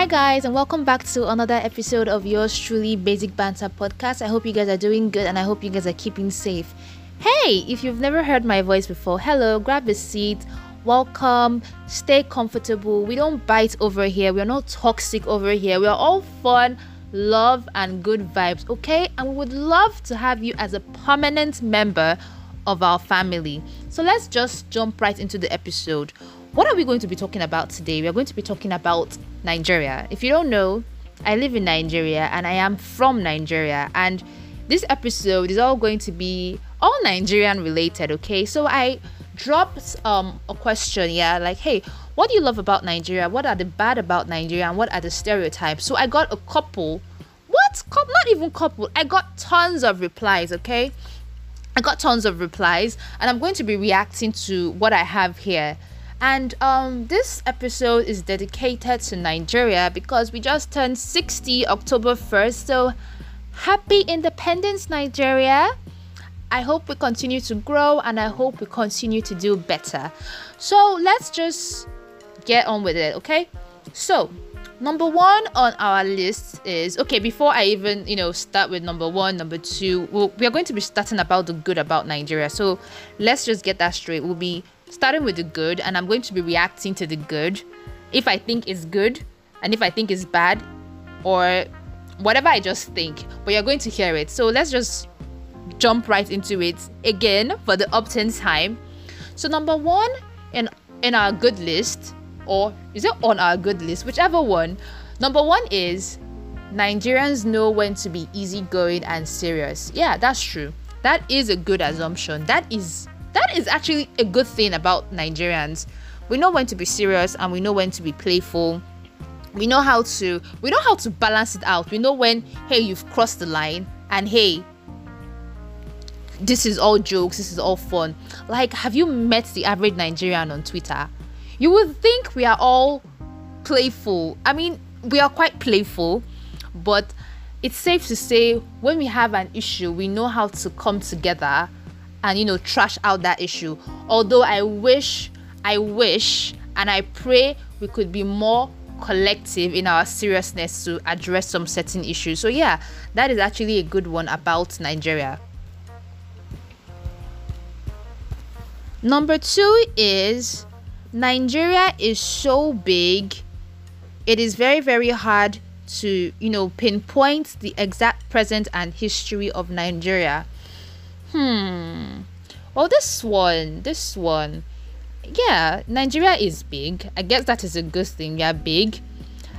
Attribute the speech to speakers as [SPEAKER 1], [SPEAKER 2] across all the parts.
[SPEAKER 1] Hi, guys, and welcome back to another episode of yours truly, Basic Banter Podcast. I hope you guys are doing good and I hope you guys are keeping safe. Hey, if you've never heard my voice before, hello, grab a seat, welcome, stay comfortable. We don't bite over here, we're not toxic over here, we're all fun, love, and good vibes, okay? And we would love to have you as a permanent member of our family. So let's just jump right into the episode. What are we going to be talking about today? We are going to be talking about Nigeria. If you don't know, I live in Nigeria and I am from Nigeria. And this episode is all going to be all Nigerian related, okay? So I dropped um a question, yeah, like, hey, what do you love about Nigeria? What are the bad about Nigeria? And what are the stereotypes? So I got a couple. What? Not even couple. I got tons of replies, okay? I got tons of replies, and I'm going to be reacting to what I have here. And um, this episode is dedicated to Nigeria because we just turned 60 October 1st. So happy independence, Nigeria! I hope we continue to grow and I hope we continue to do better. So let's just get on with it, okay? So, number one on our list is okay, before I even, you know, start with number one, number two, we'll, we are going to be starting about the good about Nigeria. So let's just get that straight. We'll be starting with the good, and I'm going to be reacting to the good if I think it's good and if I think it's bad or whatever I just think. But you're going to hear it. So let's just jump right into it again for the upturn time. So number one in in our good list, or is it on our good list, whichever one. Number one is Nigerians know when to be easygoing and serious. Yeah, that's true. That is a good assumption. That is that is actually a good thing about Nigerians. We know when to be serious and we know when to be playful. We know how to we know how to balance it out. We know when hey you've crossed the line and hey this is all jokes, this is all fun. Like have you met the average Nigerian on Twitter? You would think we are all playful. I mean, we are quite playful, but it's safe to say when we have an issue, we know how to come together and you know trash out that issue. Although i wish i wish and i pray we could be more collective in our seriousness to address some certain issues. So yeah that is actually a good one about nigeria. Number two is nigeria is so big it is very very hard to you know pinpoint the exact present and history of nigeria Hmm. Well, this one, this one, yeah, Nigeria is big. I guess that is a good thing. Yeah, big.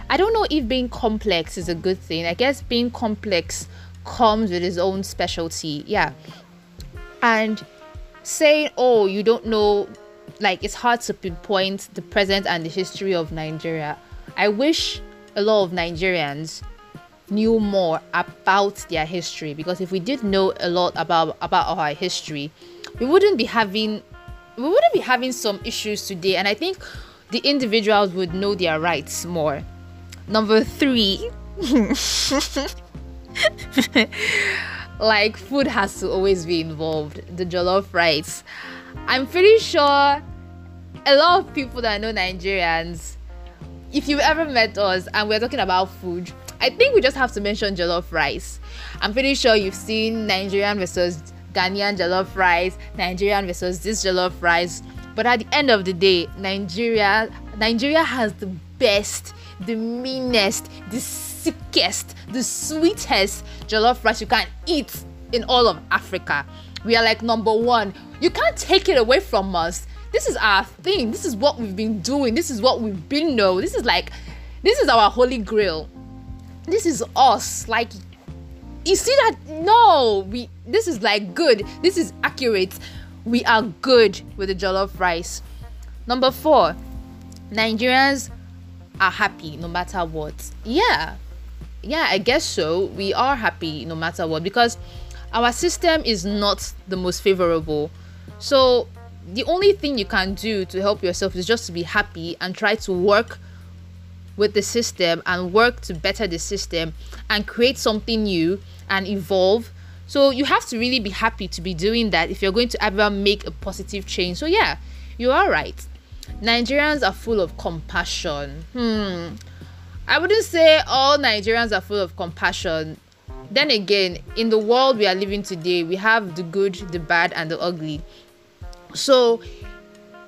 [SPEAKER 1] I don't know if being complex is a good thing. I guess being complex comes with its own specialty. Yeah. And saying, oh, you don't know, like, it's hard to pinpoint the present and the history of Nigeria. I wish a lot of Nigerians knew more about their history because if we did know a lot about about our history we wouldn't be having we wouldn't be having some issues today. And i think the individuals would know their rights more. Number 3 like food has to always be involved. The jollof rice. I'm pretty sure a lot of people that know nigerians if you've ever met us and we're talking about food I think we just have to mention jollof rice. I'm pretty sure you've seen Nigerian versus Ghanaian jollof rice, Nigerian versus this jollof rice. But at the end of the day, Nigeria Nigeria has the best, the meanest, the sickest, the sweetest jollof rice you can eat in all of Africa. We are like number one. You can't take it away from us. This is our thing. This is what we've been doing. This is what we've been know. This is like this is our holy grail this is us like you see that? No we this is like good. This is accurate. We are good with the jollof rice. Number four nigerians are happy no matter what. Yeah. Yeah i guess so. We are happy no matter what because our system is not the most favorable. So the only thing you can do to help yourself is just to be happy and try to work with the system and work to better the system and create something new and evolve. So you have to really be happy to be doing that if you're going to ever make a positive change. So yeah, you are right. Nigerians are full of compassion. Hmm. I wouldn't say all Nigerians are full of compassion. Then again, in the world we are living today, we have the good, the bad, and the ugly. So,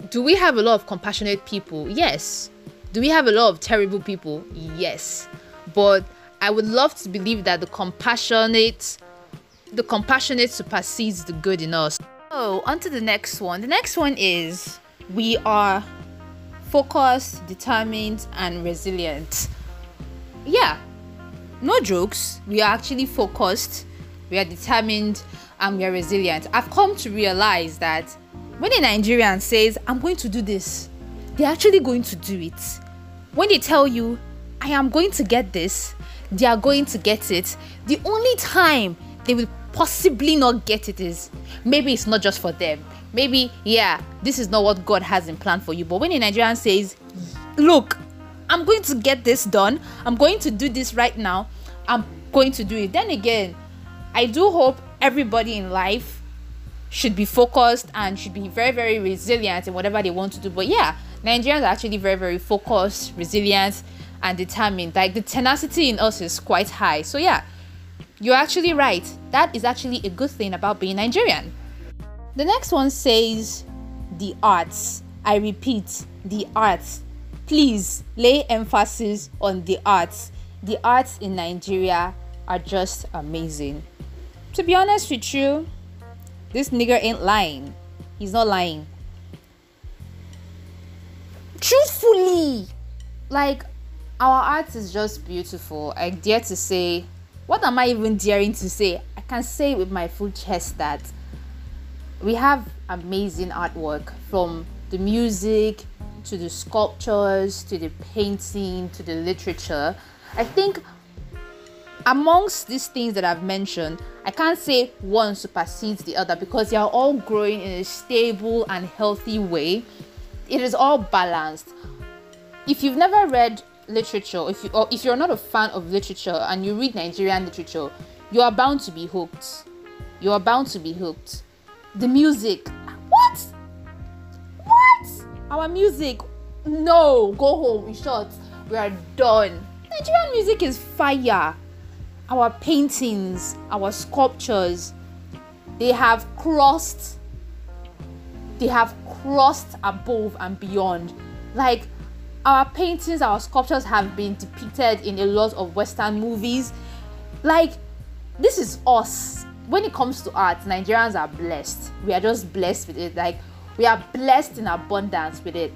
[SPEAKER 1] do we have a lot of compassionate people? Yes. Do we have a lot of terrible people? Yes. But I would love to believe that the compassionate the compassionate supersedes the good in us. Oh, on to the next one. The next one is we are focused, determined, and resilient. Yeah, no jokes. We are actually focused, we are determined, and we are resilient. I've come to realize that when a Nigerian says, I'm going to do this, they're actually going to do it. When they tell you, I am going to get this, they are going to get it. The only time they will possibly not get it is maybe it's not just for them. Maybe, yeah, this is not what God has in plan for you. But when a Nigerian says, Look, I'm going to get this done, I'm going to do this right now, I'm going to do it. Then again, I do hope everybody in life should be focused and should be very, very resilient in whatever they want to do. But yeah, Nigerians are actually very, very focused, resilient, and determined. Like the tenacity in us is quite high. So yeah, you're actually right. That is actually a good thing about being Nigerian. The next one says the arts. I repeat, the arts. Please lay emphasis on the arts. The arts in Nigeria are just amazing. To be honest with you, this nigger ain't lying. He's not lying. Truthfully, like our art is just beautiful. I dare to say, what am I even daring to say? I can say with my full chest that we have amazing artwork from the music to the sculptures to the painting to the literature. I think amongst these things that I've mentioned, I can't say one supersedes the other because they are all growing in a stable and healthy way. It is all balanced. If you've never read literature, if you or if you're not a fan of literature and you read Nigerian literature, you are bound to be hooked. You are bound to be hooked. The music, what? What? Our music, no, go home. In short, we are done. Nigerian music is fire. Our paintings, our sculptures, they have crossed. They have crossed above and beyond. Like our paintings, our sculptures have been depicted in a lot of Western movies. Like, this is us. When it comes to art, Nigerians are blessed. We are just blessed with it. Like, we are blessed in abundance with it.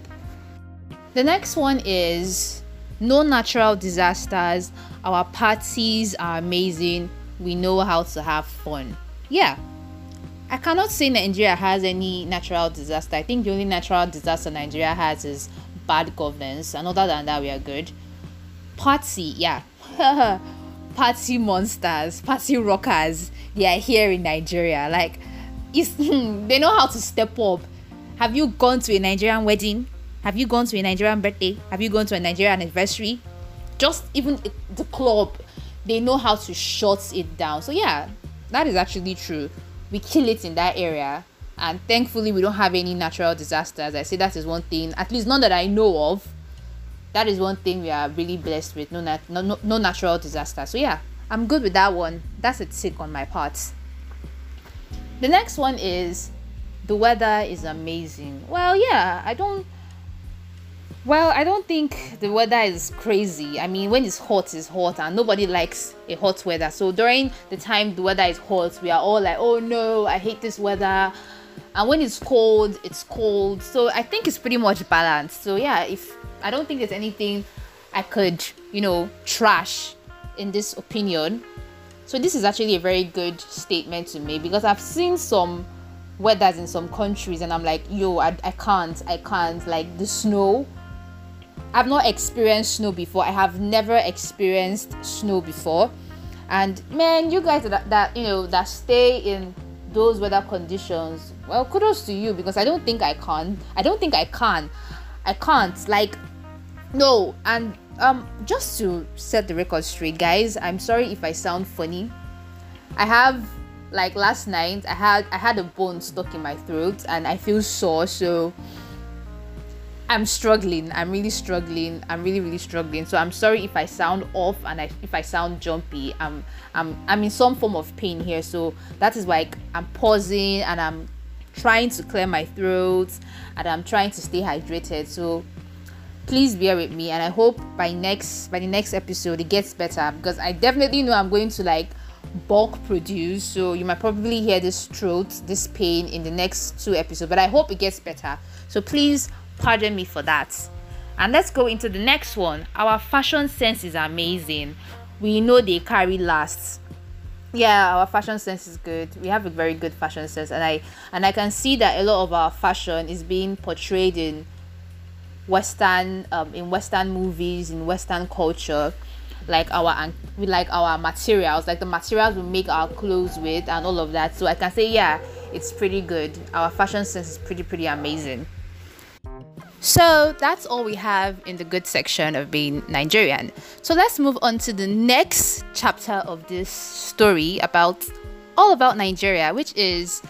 [SPEAKER 1] The next one is no natural disasters. Our parties are amazing. We know how to have fun. Yeah. I cannot say Nigeria has any natural disaster. I think the only natural disaster Nigeria has is bad governance, and other than that, we are good. Party, yeah. party monsters, party rockers, they are here in Nigeria. Like, they know how to step up. Have you gone to a Nigerian wedding? Have you gone to a Nigerian birthday? Have you gone to a Nigerian anniversary? Just even the club, they know how to shut it down. So, yeah, that is actually true. We kill it in that area. And thankfully we don't have any natural disasters. I say that is one thing at least none that i know of. That is one thing we are really blessed with. No nat- no, no, no natural disaster so yeah i'm good with that one. That's a tick on my part. The next one is the weather is amazing. Well yeah i don't well, I don't think the weather is crazy. I mean, when it's hot, it's hot, and nobody likes a hot weather. So during the time the weather is hot, we are all like, "Oh no, I hate this weather and when it's cold it's cold so i think it's pretty much balanced so yeah if i don't think there's anything i could you know trash in this opinion so this is actually a very good statement to me because i've seen some weathers in some countries and i'm like yo i, I can't i can't like the snow i've not experienced snow before i have never experienced snow before and man you guys that, that you know that stay in those weather conditions, well, kudos to you because I don't think I can. I don't think I can. I can't. Like, no. And um, just to set the record straight, guys, I'm sorry if I sound funny. I have like last night I had I had a bone stuck in my throat and I feel sore so I'm struggling. I'm really struggling. I'm really really struggling. So I'm sorry if I sound off and I, if I sound jumpy. I'm I'm I'm in some form of pain here. So that is why I'm pausing and I'm trying to clear my throat and I'm trying to stay hydrated. So please bear with me and I hope by next by the next episode it gets better because I definitely know I'm going to like bulk produce so you might probably hear this throat this pain in the next two episodes but I hope it gets better so please Pardon me for that. And let's go into the next one. Our fashion sense is amazing. We know they carry lasts. Yeah, our fashion sense is good. We have a very good fashion sense and I and I can see that a lot of our fashion is being portrayed in western um, in western movies, in western culture like our we like our materials like the materials we make our clothes with and all of that so i can say yeah it's pretty good our fashion sense is pretty pretty amazing so that's all we have in the good section of being Nigerian. So let's move on to the next chapter of this story about all about Nigeria, which is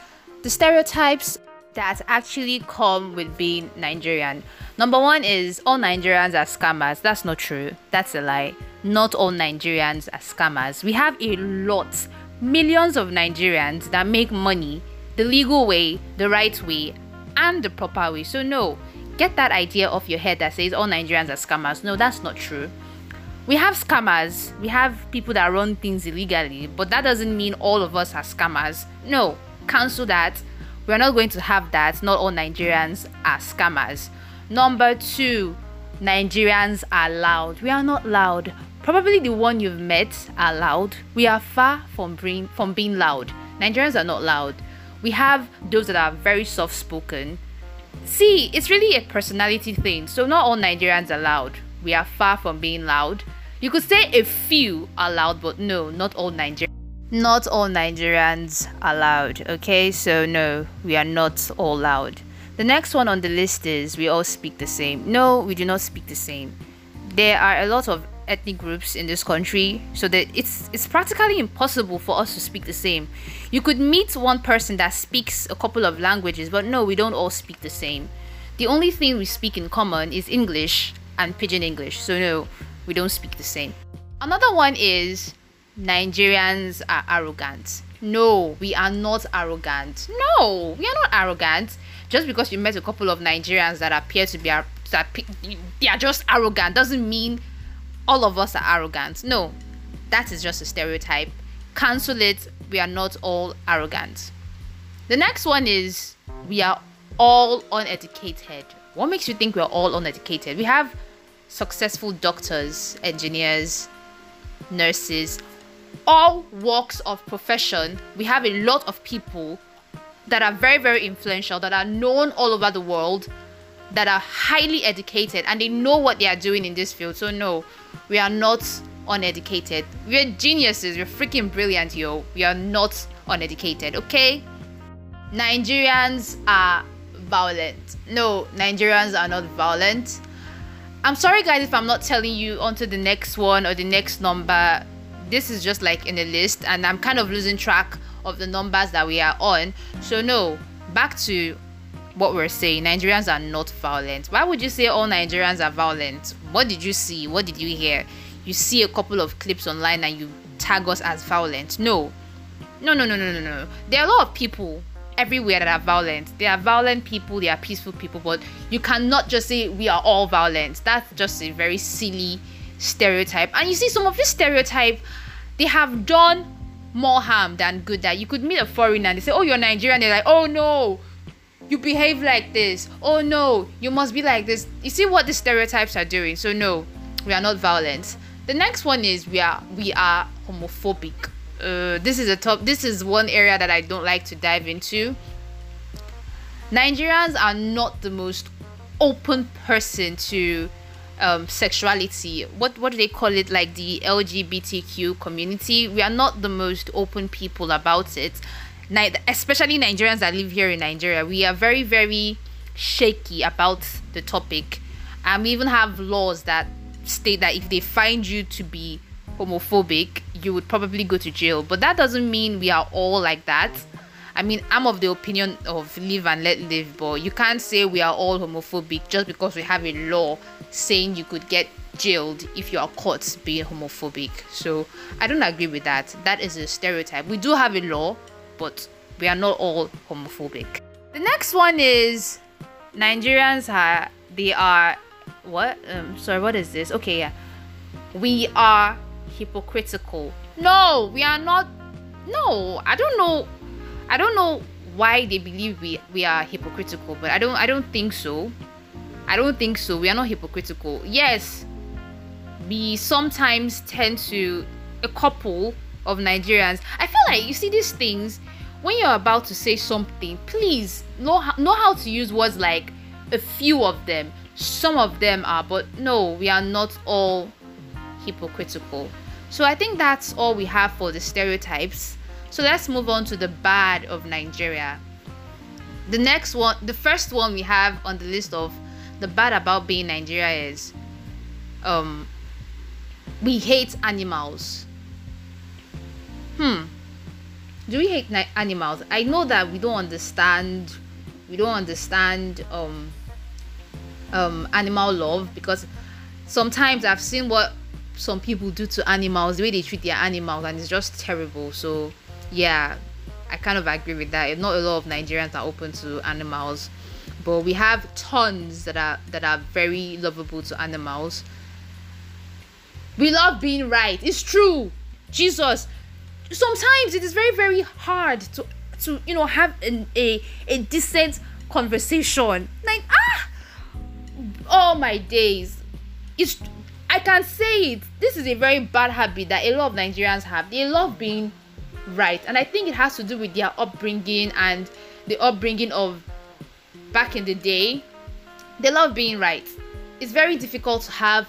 [SPEAKER 1] the stereotypes that actually come with being Nigerian. Number one is all Nigerians are scammers. That's not true. That's a lie. Not all Nigerians are scammers. We have a lot, millions of Nigerians that make money the legal way, the right way, and the proper way. So, no, get that idea off your head that says all Nigerians are scammers. No, that's not true. We have scammers, we have people that run things illegally, but that doesn't mean all of us are scammers. No, cancel that. We're not going to have that. Not all Nigerians are scammers. Number two, Nigerians are loud. We are not loud. Probably the one you've met are loud. We are far from being from being loud. Nigerians are not loud. We have those that are very soft spoken See, it's really a personality thing, so not all Nigerians are loud. We are far from being loud. You could say a few are loud, but no, not all Nigerians. Not all Nigerians are loud, okay? So, no, we are not all loud. The next one on the list is we all speak the same. No, we do not speak the same. There are a lot of ethnic groups in this country so that it's it's practically impossible for us to speak the same. You could meet one person that speaks a couple of languages but no we don't all speak the same. The only thing we speak in common is english and pidgin english so no we don't speak the same. Another one is nigerians are arrogant. No we are not arrogant. No we are not arrogant. Just because you met a couple of nigerians that appear to be that they are just arrogant doesn't mean all of us are arrogant. No, that is just a stereotype. Cancel it. We are not all arrogant. The next one is we are all uneducated. What makes you think we're all uneducated? We have successful doctors, engineers, nurses, all walks of profession. We have a lot of people that are very, very influential, that are known all over the world, that are highly educated, and they know what they are doing in this field. So, no, we are not uneducated. We're geniuses. We're freaking brilliant, yo. We are not uneducated, okay? Nigerians are violent. No, Nigerians are not violent. I'm sorry, guys, if I'm not telling you onto the next one or the next number. This is just like in a list, and I'm kind of losing track of the numbers that we are on. So, no, back to what we're saying Nigerians are not violent. Why would you say all Nigerians are violent? What did you see? What did you hear? You see a couple of clips online and you tag us as violent. No. No, no, no, no, no, no. There are a lot of people everywhere that are violent. There are violent people, there are peaceful people, but you cannot just say we are all violent. That's just a very silly stereotype. And you see, some of this stereotype, they have done more harm than good. That you could meet a foreigner and they say, Oh, you're Nigerian. They're like, Oh no, you behave like this. Oh no, you must be like this. You see what the stereotypes are doing. So no, we are not violent. The next one is we are we are homophobic. Uh, this is a top. This is one area that I don't like to dive into. Nigerians are not the most open person to um, sexuality. What what do they call it? Like the LGBTQ community. We are not the most open people about it especially Nigerians that live here in Nigeria, we are very, very shaky about the topic. And we even have laws that state that if they find you to be homophobic, you would probably go to jail. But that doesn't mean we are all like that. I mean, I'm of the opinion of live and let live, but you can't say we are all homophobic just because we have a law saying you could get jailed if you are caught being homophobic. So I don't agree with that. That is a stereotype. We do have a law, but we are not all homophobic. The next one is Nigerians are they are what? Um, sorry, what is this? Okay, yeah, we are hypocritical. No, we are not. No, I don't know I don't know why they believe we we are hypocritical, but I don't I don't think so. I don't think so. We are not hypocritical. Yes, we sometimes tend to a couple of Nigerians. I feel like you see these things when you're about to say something. Please know know how to use words like a few of them. Some of them are, but no, we are not all hypocritical. So I think that's all we have for the stereotypes. So let's move on to the bad of Nigeria. The next one, the first one we have on the list of the bad about being Nigeria is um we hate animals. Hmm. Do we hate ni- animals? I know that we don't understand we don't understand um um animal love because sometimes I've seen what some people do to animals, the way they treat their animals and it's just terrible. So yeah, I kind of agree with that. Not a lot of Nigerians are open to animals, but we have tons that are that are very lovable to animals. We love being right. It's true. Jesus. Sometimes it is very very hard to to you know have an, a a decent conversation. Like ah, oh my days. It's I can say it. This is a very bad habit that a lot of Nigerians have. They love being right and i think it has to do with their upbringing and the upbringing of back in the day they love being right it's very difficult to have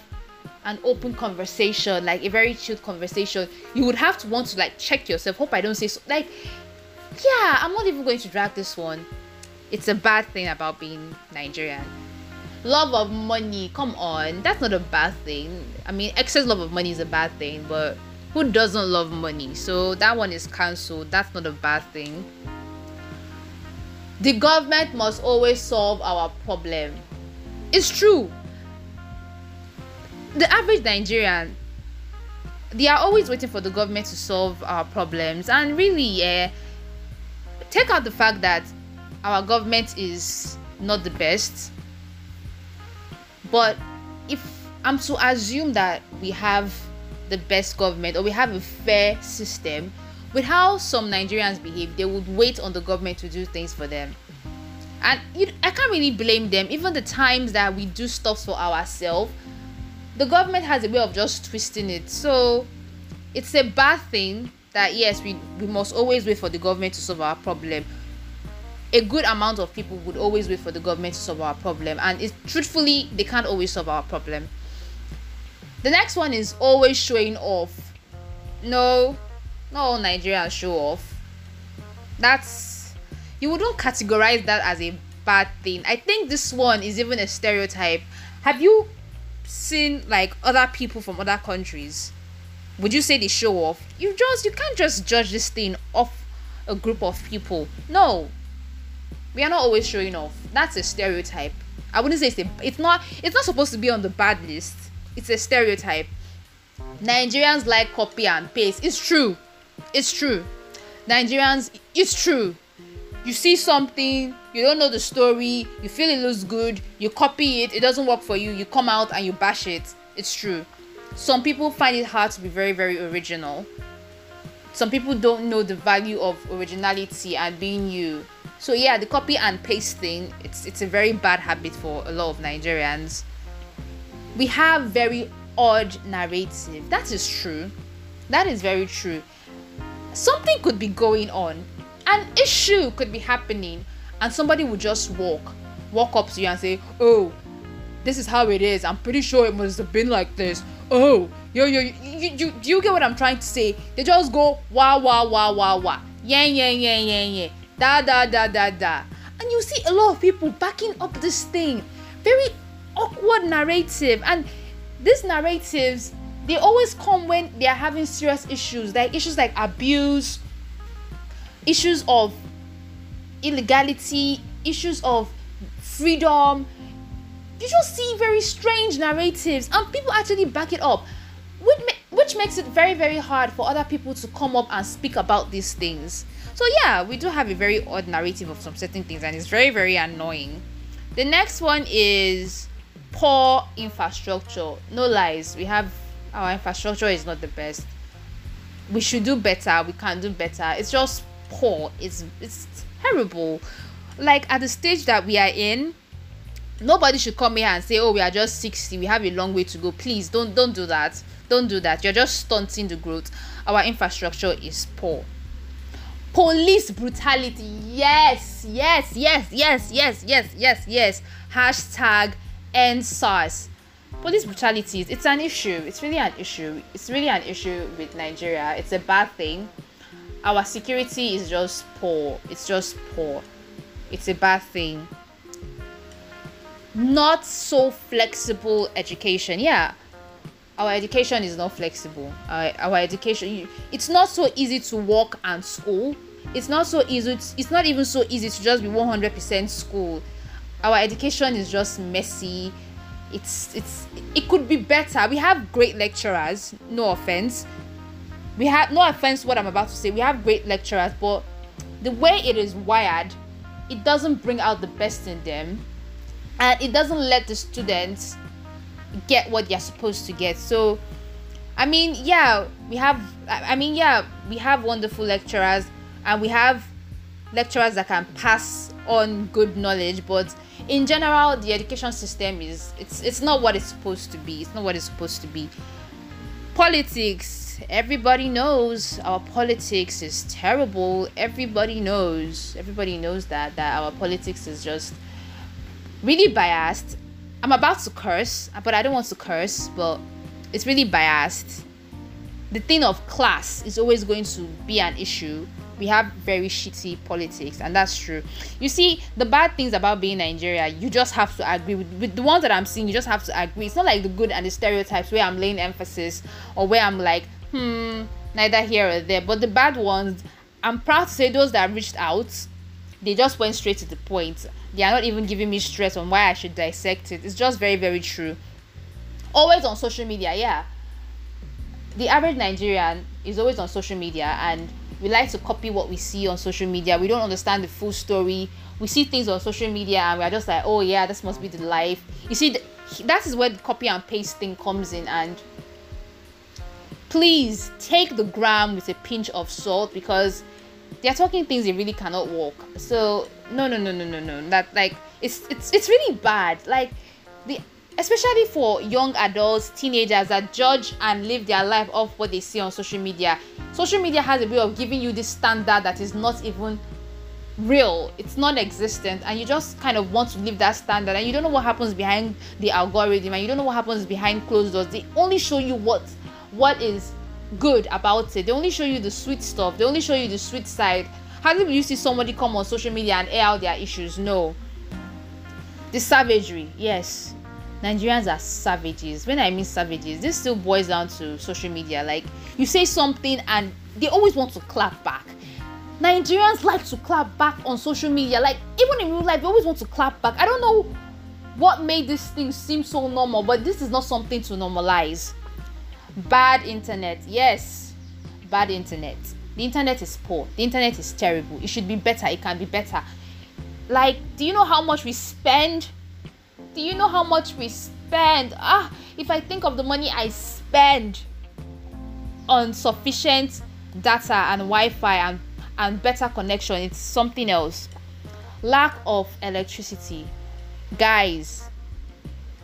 [SPEAKER 1] an open conversation like a very chilled conversation you would have to want to like check yourself hope i don't say so like yeah i'm not even going to drag this one it's a bad thing about being nigerian love of money come on that's not a bad thing i mean excess love of money is a bad thing but who doesn't love money? So that one is cancelled. That's not a bad thing. The government must always solve our problem. It's true. The average Nigerian, they are always waiting for the government to solve our problems. And really, yeah, take out the fact that our government is not the best. But if I'm to assume that we have the best government or we have a fair system with how some Nigerians behave, they would wait on the government to do things for them. And you, I can't really blame them. Even the times that we do stuff for ourselves, the government has a way of just twisting it. So it's a bad thing that yes, we, we must always wait for the government to solve our problem. A good amount of people would always wait for the government to solve our problem, and it's truthfully they can't always solve our problem. The next one is always showing off. No, not all Nigerians show off. That's you wouldn't categorize that as a bad thing. I think this one is even a stereotype. Have you seen like other people from other countries? Would you say they show off? You just you can't just judge this thing off a group of people. No. We are not always showing off. That's a stereotype. I wouldn't say it's a, it's not it's not supposed to be on the bad list it's a stereotype. Nigerians like copy and paste. It's true. It's true. Nigerians, it's true. You see something, you don't know the story, you feel it looks good, you copy it, it doesn't work for you, you come out and you bash it. It's true. Some people find it hard to be very, very original. Some people don't know the value of originality and being you. So yeah, the copy and paste thing, it's it's a very bad habit for a lot of Nigerians we have very odd narrative. That is true. That is very true. Something could be going on, an issue could be happening, and somebody would just walk, walk up to you and say, "Oh, this is how it is. I'm pretty sure it must have been like this." Oh, yo, yo, you, you, you, do you get what I'm trying to say? They just go wah wah wah wah wah, yeah yeah yeah yeah yeah, da da da da da, and you see a lot of people backing up this thing, very awkward narrative and these narratives they always come when they are having serious issues like issues like abuse issues of illegality, issues of freedom. You just see very strange narratives, and people actually back it up, which, which makes it very, very hard for other people to come up and speak about these things. So, yeah, we do have a very odd narrative of some certain things, and it's very, very annoying. The next one is poor infrastructure. No lies, we have our infrastructure is not the best. We should do better. We can do better. It's just poor. It's it's terrible. Like at the stage that we are in, nobody should come here and say, "Oh, we are just 60. We have a long way to go." Please don't don't do that. Don't do that. You're just stunting the growth. Our infrastructure is poor. Police brutality. Yes, yes, yes, yes, yes, yes, yes, yes. Hashtag end SARS. Police brutality. It's an issue. It's really an issue. It's really an issue with Nigeria. It's a bad thing our security is just poor. It's just poor. It's a bad thing. Not so flexible education. Yeah, our education is not flexible. Our, education, it's not so easy to work and school. It's not so easy. It's not even so easy to just be 100% school. Our education is just messy. It's it's it could be better. We have great lecturers. No offense we have no offense what i'm about to say we have great lecturers but the way it is wired it doesn't bring out the best in them. And it doesn't let the students get what they're supposed to get. So i mean yeah we have i mean yeah we have wonderful lecturers and we have lecturers that can pass on good knowledge but in general the education system is it's it's not what it's supposed to be. It's not what it's supposed to be. Politics everybody knows our politics is terrible. Everybody knows everybody knows that that our politics is just really biased. I'm about to curse but i don't want to curse but it's really biased. The thing of class is always going to be an issue. We have very shitty politics and that's true. You see the bad things about being nigeria you just have to agree with, with the ones that i'm seeing you just have to agree. It's not like the good and the stereotypes where i'm laying emphasis or where i'm like hmm, neither here or there. But the bad ones, I'm proud to say those that reached out, they just went straight to the point. They are not even giving me stress on why I should dissect it. It's just very, very true. Always on social media, yeah. The average Nigerian is always on social media and we like to copy what we see on social media. We don't understand the full story. We see things on social media and we're just like, oh yeah, this must be the life. You see, that is where the copy and paste thing comes in and please take the gram with a pinch of salt because they're talking things they really cannot walk. So no no no no no no that like it's it's it's really bad. Like the especially for young adults, teenagers that judge and live their life off what they see on social media. Social media has a way of giving you this standard that is not even real it's non-existent and you just kind of want to live that standard and you don't know what happens behind the algorithm and you don't know what happens behind closed doors they only show you what what is good about it. They only show you the sweet stuff. They only show you the sweet side. How do you see somebody come on social media and air out their issues? No. The savagery, yes. Nigerians are savages. When I mean savages, this still boils down to social media. Like you say something and they always want to clap back. Nigerians like to clap back on social media. Like even in real life, they always want to clap back. I don't know what made this thing seem so normal, but this is not something to normalize bad internet. Yes bad internet. The internet is poor. The internet is terrible. It should be better. It can be better. Like do you know how much we spend? Do you know how much we spend? Ah if i think of the money i spend on sufficient data and wi-fi and and better connection it's something else. Lack of electricity. Guys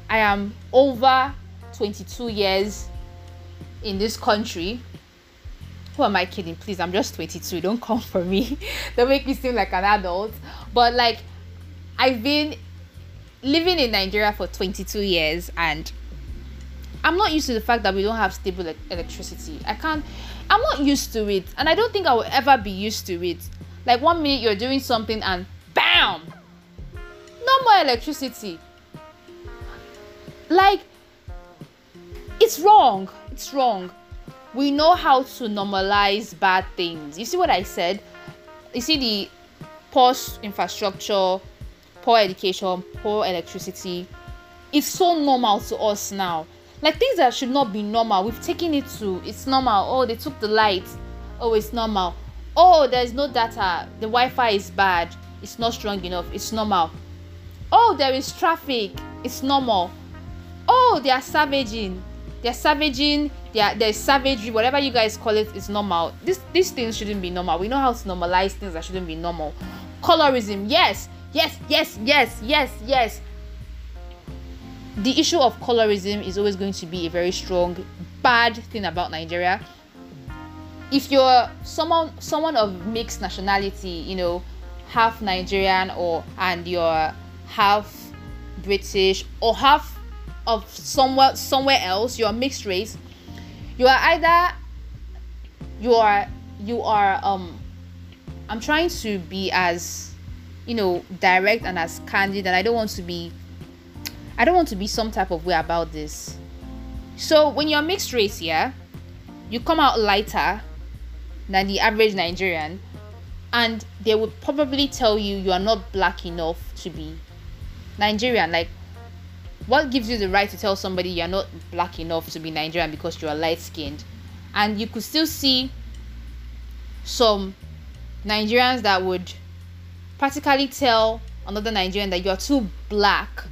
[SPEAKER 1] i am over 22 years in this country who am I kidding? Please, I'm just 22. Don't come for me. Don't make me seem like an adult. But like, I've been living in Nigeria for 22 years and I'm not used to the fact that we don't have stable electricity. I can't, I'm not used to it. And I don't think I will ever be used to it. Like, one minute you're doing something and bam! No more electricity. Like, it's wrong it's wrong. We know how to normalize bad things. You see what I said? You see the poor infrastructure, poor education, poor electricity. It's so normal to us now. Like things that should not be normal, we've taken it to it's normal. Oh, they took the light. Oh, it's normal. Oh, there's no data. The Wi-Fi is bad. It's not strong enough. It's normal. Oh, there is traffic. It's normal. Oh, they are savaging. They're savaging. They are, there's savagery. Whatever you guys call it is normal. This these things shouldn't be normal. We know how to normalize things that shouldn't be normal. Colorism. Yes. Yes. Yes. Yes. Yes. Yes the issue of colorism is always going to be a very strong bad thing about Nigeria. If you're someone someone of mixed nationality, you know, half Nigerian or and you're half British or half of somewhere somewhere else, you're mixed race, you are either you are you are um I'm trying to be as you know direct and as candid and I don't want to be I don't want to be some type of way about this. So when you're mixed race, yeah, you come out lighter than the average Nigerian, and they would probably tell you you are not black enough to be Nigerian. Like, what gives you the right to tell somebody you're not black enough to be Nigerian because you are light skinned? And you could still see some Nigerians that would practically tell another Nigerian that you're too black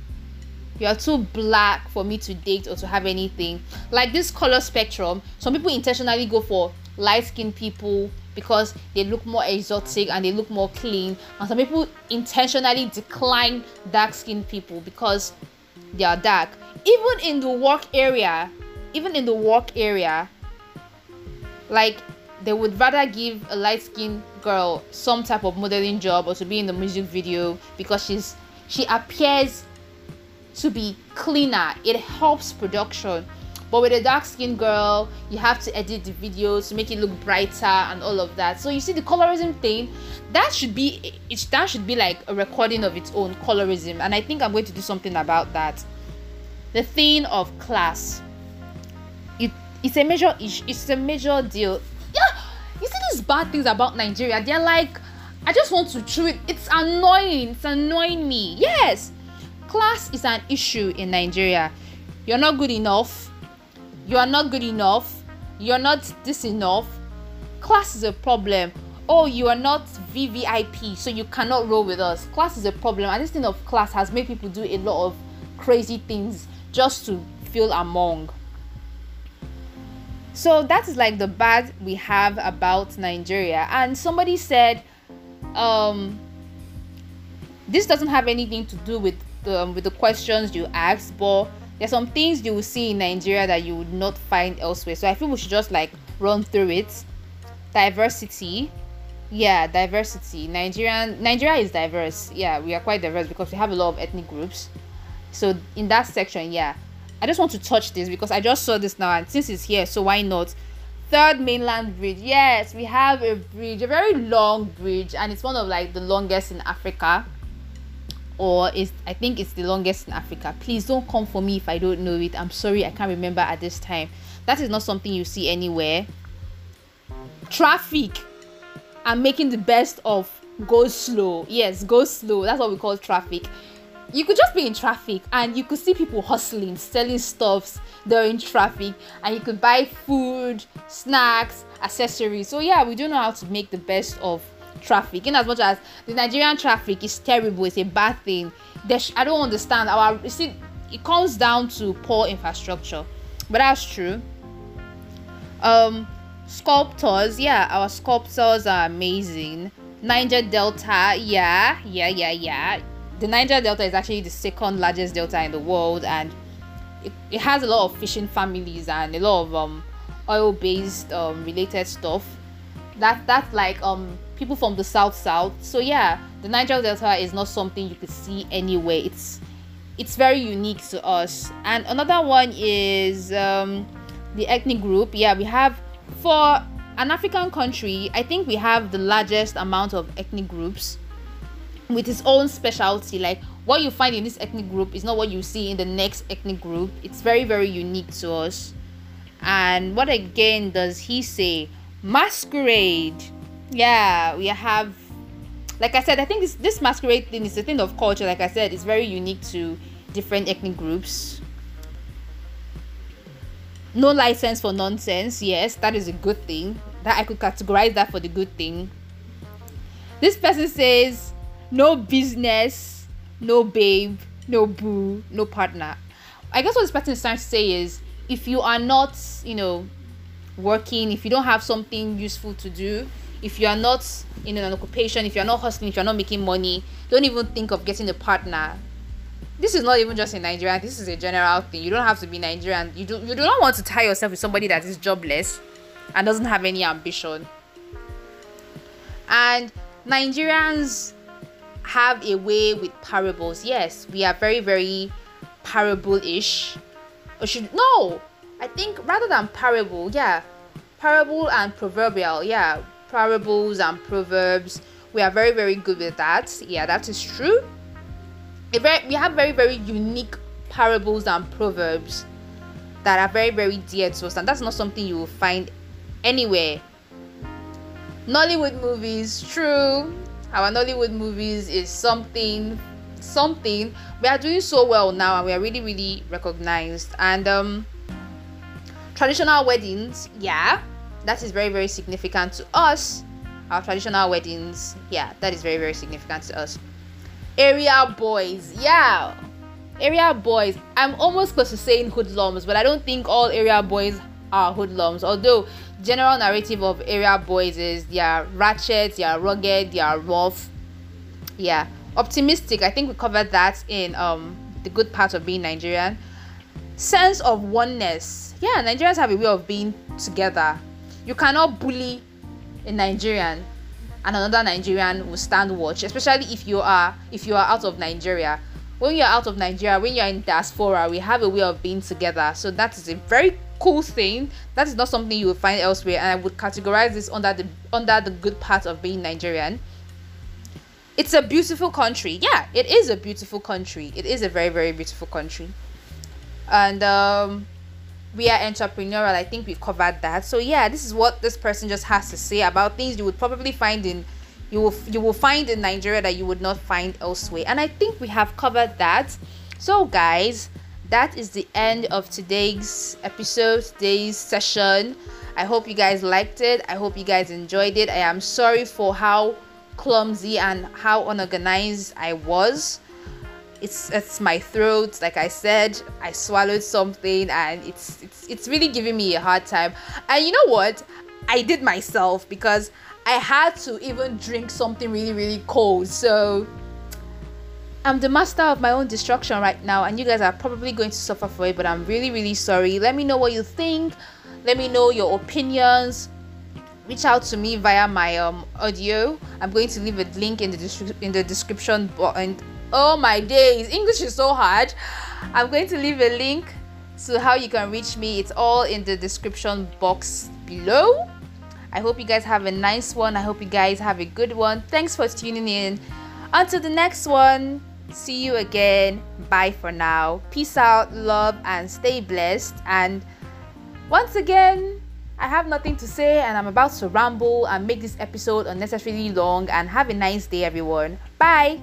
[SPEAKER 1] you are too black for me to date or to have anything. Like this color spectrum, some people intentionally go for light skinned people because they look more exotic and they look more clean, and some people intentionally decline dark skinned people because they are dark. Even in the work area, even in the work area, like they would rather give a light skinned girl some type of modeling job or to be in the music video because she's she appears to be cleaner. It helps production. But with a dark skinned girl, you have to edit the videos to make it look brighter and all of that. So you see the colorism thing, that should be it that should be like a recording of its own colorism. And I think I'm going to do something about that. The thing of class. It it's a major issue, it's a major deal. Yeah, you see these bad things about Nigeria, they're like I just want to chew it. It's annoying. It's annoying me. Yes class is an issue in Nigeria. You're not good enough. You are not good enough. You're not this enough. Class is a problem. Oh, you are not VVIP, so you cannot roll with us. Class is a problem, and this thing of class has made people do a lot of crazy things just to feel among. So that is like the bad we have about Nigeria. And somebody said, um, this doesn't have anything to do with um, with the questions you asked, but there's some things you will see in Nigeria that you would not find elsewhere. So I feel we should just like run through it. Diversity. Yeah, diversity. Nigerian Nigeria is diverse. Yeah, we are quite diverse because we have a lot of ethnic groups. So in that section, yeah. I just want to touch this because I just saw this now and since it's here, so why not? Third mainland bridge. Yes, we have a bridge, a very long bridge, and it's one of like the longest in Africa or is I think it's the longest in Africa. Please don't come for me if I don't know it. I'm sorry, I can't remember at this time. That is not something you see anywhere. Traffic. I'm making the best of go slow. Yes, go slow. That's what we call traffic. You could just be in traffic and you could see people hustling, selling stuffs during traffic, and you could buy food, snacks, accessories. So yeah, we don't know how to make the best of traffic. In as much as the nigerian traffic is terrible it's a bad thing sh- i don't understand our you see it comes down to poor infrastructure. But that's true. Um sculptors yeah our sculptors are amazing. Niger delta yeah yeah yeah yeah. The niger delta is actually the second largest delta in the world and it, it has a lot of fishing families and a lot of um oil based um related stuff. That that's like um people from the south south. So yeah the niger delta is not something you could see anywhere. It's it's very unique to us. And another one is um the ethnic group. Yeah we have for an african country i think we have the largest amount of ethnic groups with its own specialty. Like what you find in this ethnic group is not what you see in the next ethnic group. It's very very unique to us. And what again does he say? Masquerade yeah we have like I said, I think this this masquerade thing is a thing of culture. Like I said, it's very unique to different ethnic groups. No license for nonsense. Yes, that is a good thing. That I could categorize that for the good thing. This person says no business, no babe, no boo, no partner. I guess what this person is trying to say is if you are not, you know, working, if you don't have something useful to do, if you are not in an occupation, if you're not hustling, if you're not making money, don't even think of getting a partner. This is not even just in Nigeria. This is a general thing. You don't have to be Nigerian. You do you do not want to tie yourself with somebody that is jobless and doesn't have any ambition. And Nigerians have a way with parables. Yes, we are very very parable-ish. Or should no, I think rather than parable, yeah, parable and proverbial, yeah, parables and proverbs. We are very, very good with that. Yeah, that is true. We have very, very unique parables and proverbs that are very, very dear to us, and that's not something you will find anywhere. Nollywood movies, true. Our Nollywood movies is something, something. We are doing so well now, and we are really, really recognized. And um, traditional weddings, yeah, that is very very significant to us. Our traditional weddings yeah that is very very significant to us. Area boys yeah. Area boys i'm almost close to saying hoodlums but i don't think all area boys are hoodlums. Although general narrative of area boys is they are ratchet they are rugged they are rough. Yeah optimistic. I think we covered that in um the good part of being nigerian. Sense of oneness. Yeah nigerians have a way of being together you cannot bully a Nigerian and another Nigerian will stand watch, especially if you are if you are out of Nigeria. When you're out of Nigeria, when you're in diaspora, we have a way of being together. So that is a very cool thing. That is not something you will find elsewhere, and I would categorize this under the under the good part of being Nigerian. It's a beautiful country. Yeah, it is a beautiful country. It is a very very beautiful country, and um, we are entrepreneurial i think we've covered that. So yeah this is what this person just has to say about things you would probably find in you will you will find in nigeria that you would not find elsewhere. And i think we have covered that. So guys that is the end of today's episode today's session. I hope you guys liked it. I hope you guys enjoyed it. I am sorry for how clumsy and how unorganized i was it's it's my throat like i said i swallowed something and it's it's it's really giving me a hard time. And you know what? I did myself because i had to even drink something really really cold. So i'm the master of my own destruction right now and you guys are probably going to suffer for it but i'm really really sorry. Let me know what you think. Let me know your opinions. Reach out to me via my um audio. I'm going to leave a link in the description in the description and Oh my days, English is so hard. I'm going to leave a link to how you can reach me. It's all in the description box below. I hope you guys have a nice one. I hope you guys have a good one. Thanks for tuning in. Until the next one, see you again. Bye for now. Peace out, love, and stay blessed. And once again, I have nothing to say and I'm about to ramble and make this episode unnecessarily long. And have a nice day, everyone. Bye.